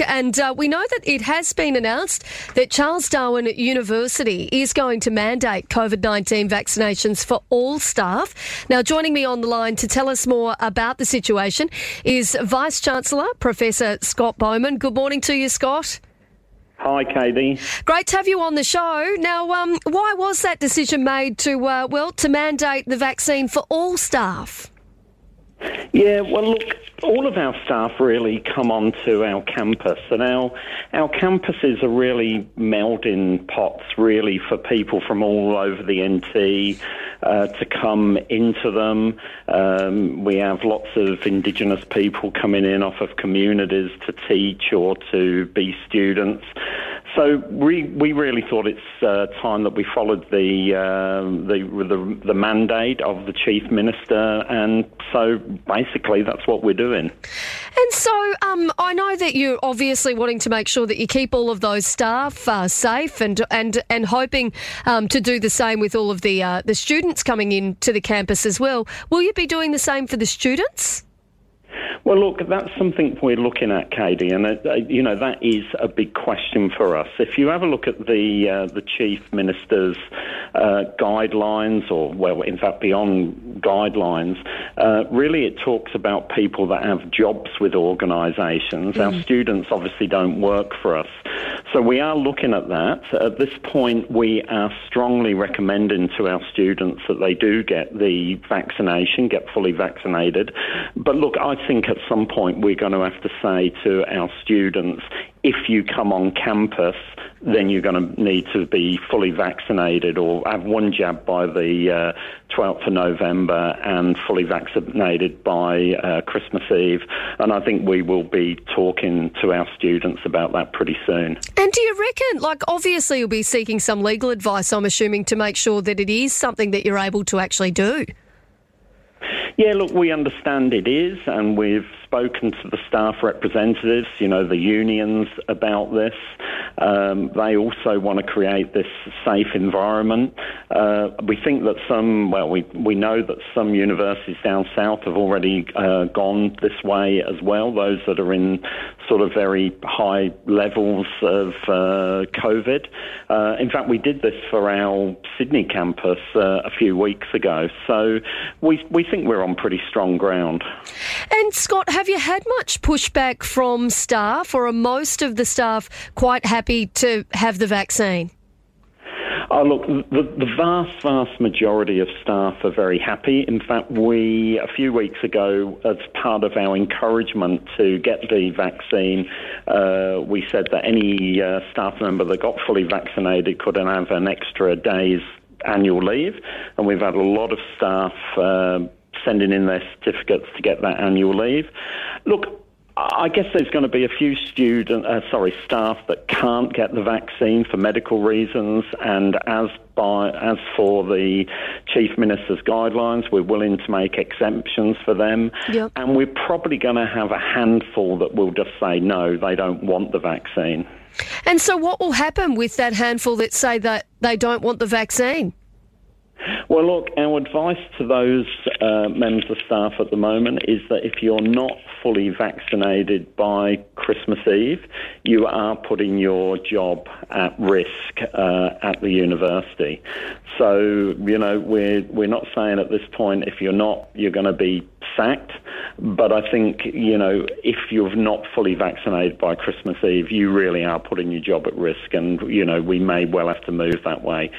And uh, we know that it has been announced that Charles Darwin University is going to mandate COVID 19 vaccinations for all staff. Now, joining me on the line to tell us more about the situation is Vice Chancellor Professor Scott Bowman. Good morning to you, Scott. Hi, Katie. Great to have you on the show. Now, um, why was that decision made to, uh, well, to mandate the vaccine for all staff? Yeah, well, look, all of our staff really come onto our campus, and our our campuses are really melding pots, really, for people from all over the NT uh, to come into them. Um, we have lots of Indigenous people coming in off of communities to teach or to be students. So we we really thought it's uh, time that we followed the, uh, the, the the mandate of the chief minister, and so basically that's what we're doing. And so um, I know that you're obviously wanting to make sure that you keep all of those staff uh, safe, and and and hoping um, to do the same with all of the uh, the students coming into the campus as well. Will you be doing the same for the students? Well, look, that's something we're looking at, Katie, and uh, you know that is a big question for us. If you have a look at the uh, the chief minister's uh, guidelines, or well, in fact, beyond guidelines, uh, really it talks about people that have jobs with organisations. Mm. Our students obviously don't work for us, so we are looking at that. At this point, we are strongly recommending to our students that they do get the vaccination, get fully vaccinated. But look, I think at some point we're going to have to say to our students, if you come on campus, then you're going to need to be fully vaccinated or have one jab by the uh, 12th of November and fully vaccinated by uh, Christmas Eve. And I think we will be talking to our students about that pretty soon. And do you reckon, like, obviously you'll be seeking some legal advice, I'm assuming, to make sure that it is something that you're able to actually do? Yeah, look, we understand it is, and we've spoken to the staff representatives, you know, the unions about this. Um, they also want to create this safe environment. Uh, we think that some, well, we, we know that some universities down south have already uh, gone this way as well, those that are in sort of very high levels of uh, COVID. Uh, in fact, we did this for our Sydney campus uh, a few weeks ago. So we, we think we're on pretty strong ground. And Scott, have you had much pushback from staff, or are most of the staff quite happy to have the vaccine? Oh, look, the, the, vast, vast majority of staff are very happy. In fact, we, a few weeks ago, as part of our encouragement to get the vaccine, uh, we said that any uh, staff member that got fully vaccinated could have an extra day's annual leave. And we've had a lot of staff uh, sending in their certificates to get that annual leave. Look, I guess there's going to be a few student, uh, sorry, staff that can't get the vaccine for medical reasons, and as by as for the chief minister's guidelines, we're willing to make exemptions for them, yep. and we're probably going to have a handful that will just say no, they don't want the vaccine. And so, what will happen with that handful that say that they don't want the vaccine? Well, look, our advice to those uh, members of staff at the moment is that if you're not fully vaccinated by Christmas Eve, you are putting your job at risk uh, at the university. So, you know, we're, we're not saying at this point if you're not, you're going to be sacked. But I think, you know, if you're not fully vaccinated by Christmas Eve, you really are putting your job at risk. And, you know, we may well have to move that way.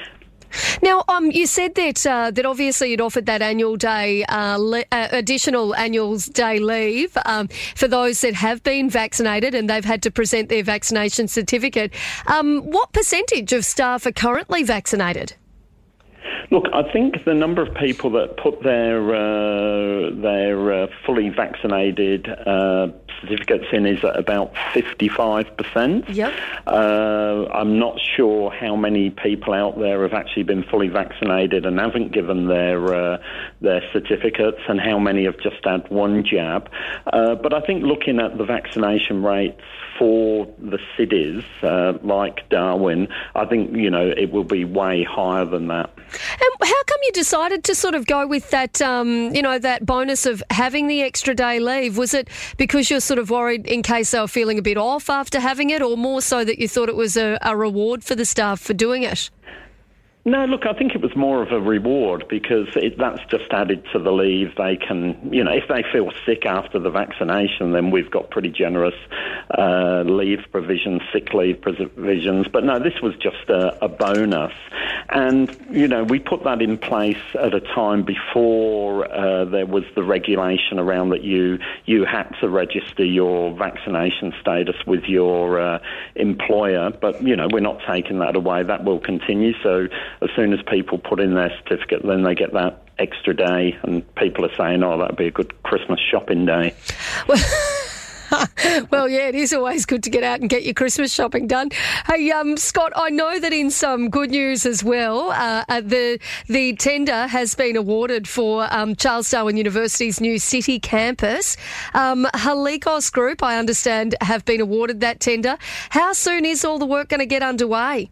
Now, um, you said that uh, that obviously you'd offered that annual day, uh, le- uh, additional annual day leave um, for those that have been vaccinated and they've had to present their vaccination certificate. Um, what percentage of staff are currently vaccinated? Look, I think the number of people that put their uh, their uh, fully vaccinated uh, certificates in is at about 55%. Yep. Uh, I'm not sure how many people out there have actually been fully vaccinated and haven't given their uh, their certificates, and how many have just had one jab. Uh, but I think looking at the vaccination rates for the cities like Darwin, I think you know it will be way higher than that. And how come you decided to sort of go with that, um, you know, that bonus of having the extra day leave? Was it because you're sort of worried in case they were feeling a bit off after having it, or more so that you thought it was a, a reward for the staff for doing it? No, look, I think it was more of a reward because it, that's just added to the leave. They can, you know, if they feel sick after the vaccination, then we've got pretty generous uh, leave provisions, sick leave provisions. But no, this was just a, a, bonus. And, you know, we put that in place at a time before uh, there was the regulation around that you, you had to register your vaccination status with your uh, employer. But, you know, we're not taking that away. That will continue. So, as soon as people put in their certificate, then they get that extra day, and people are saying, "Oh, that'd be a good Christmas shopping day." Well- well, yeah, it is always good to get out and get your Christmas shopping done. Hey, um, Scott, I know that in some good news as well, uh, uh the the tender has been awarded for um, Charles Darwin University's new city campus. Um, Halikos Group, I understand, have been awarded that tender. How soon is all the work going to get underway?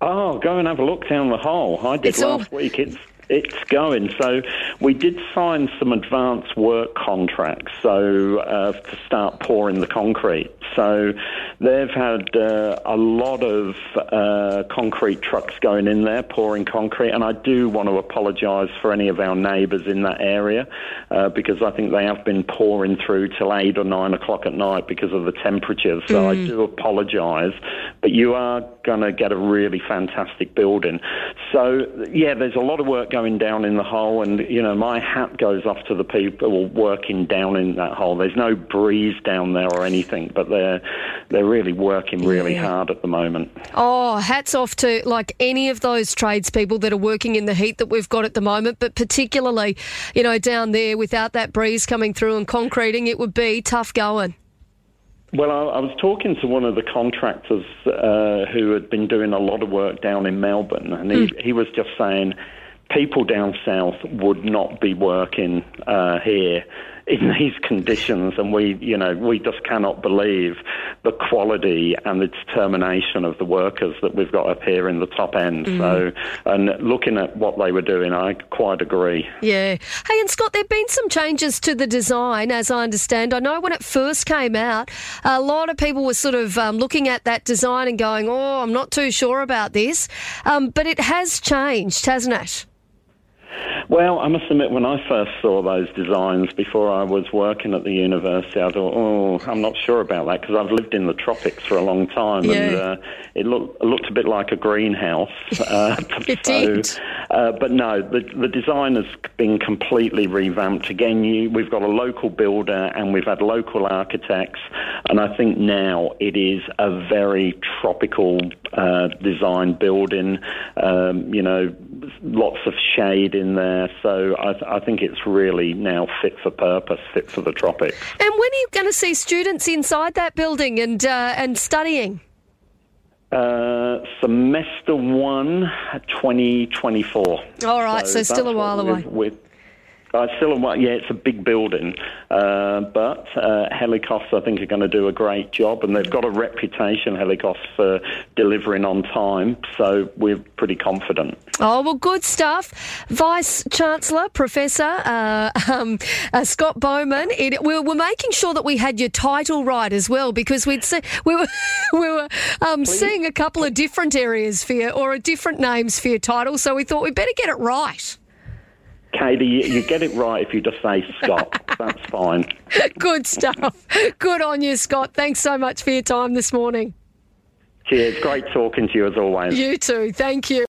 Oh, go and have a look down the hole. I did it's last all... week. It's it's going. So we did sign some advance work contracts so uh, to start pouring the concrete. So they've had uh, a lot of uh, concrete trucks going in there pouring concrete, and I do want to apologise for any of our neighbours in that area uh, because I think they have been pouring through till eight or nine o'clock at night because of the temperatures. So mm. I do apologise, but you are going to get a really fantastic building. So yeah, there's a lot of work going down in the hole, and you know my hat goes off to the people working down in that hole. There's no breeze down there or anything, but they're they're really working really yeah. hard at the moment. Oh, hats off to like any of those tradespeople that are working in the heat that we've got at the moment, but particularly, you know, down there without that breeze coming through and concreting, it would be tough going. Well, I, I was talking to one of the contractors uh, who had been doing a lot of work down in Melbourne, and he, mm. he was just saying people down south would not be working uh, here in these conditions, and we, you know, we just cannot believe the quality and the determination of the workers that we've got up here in the top end. Mm. So, and looking at what they were doing, I quite agree. Yeah. Hey, and Scott, there've been some changes to the design, as I understand. I know when it first came out, a lot of people were sort of um, looking at that design and going, "Oh, I'm not too sure about this," um, but it has changed, hasn't it? Well, I must admit, when I first saw those designs before I was working at the university, I thought, oh, I'm not sure about that because I've lived in the tropics for a long time, yeah. and uh, it, looked, looked a bit like a greenhouse. Uh, it so, did. Uh, but no, the, the design has been completely revamped. Again, you, we've got a local builder and we've had local architects, and I think now it is a very tropical uh, design building. Um, you know, lots of shade in there. So I, th- I, think it's really now fit for purpose, fit for the tropics. And when are you going to see students inside that building and uh, and studying? Uh, semester one, 2024. All right, so, so still a while away. We're, uh, still, yeah, it's a big building, uh, but uh, Halikos, I think, are going to do a great job, and they've got a reputation, Halikos, for delivering on time, so we're pretty confident. Oh, well, good stuff. Vice Chancellor, Professor uh, um, uh, Scott Bowman, it, we were making sure that we had your title right as well, because we'd see, we were, we were um, seeing a couple of different areas for you, or different names for your title, so we thought we'd better get it right. Katie, you, you, get it right if you just say Scott. That's fine. Good stuff. Good on you, Scott. Thanks so much for your time this morning. Cheers. Great talking to you as always. You too. Thank you.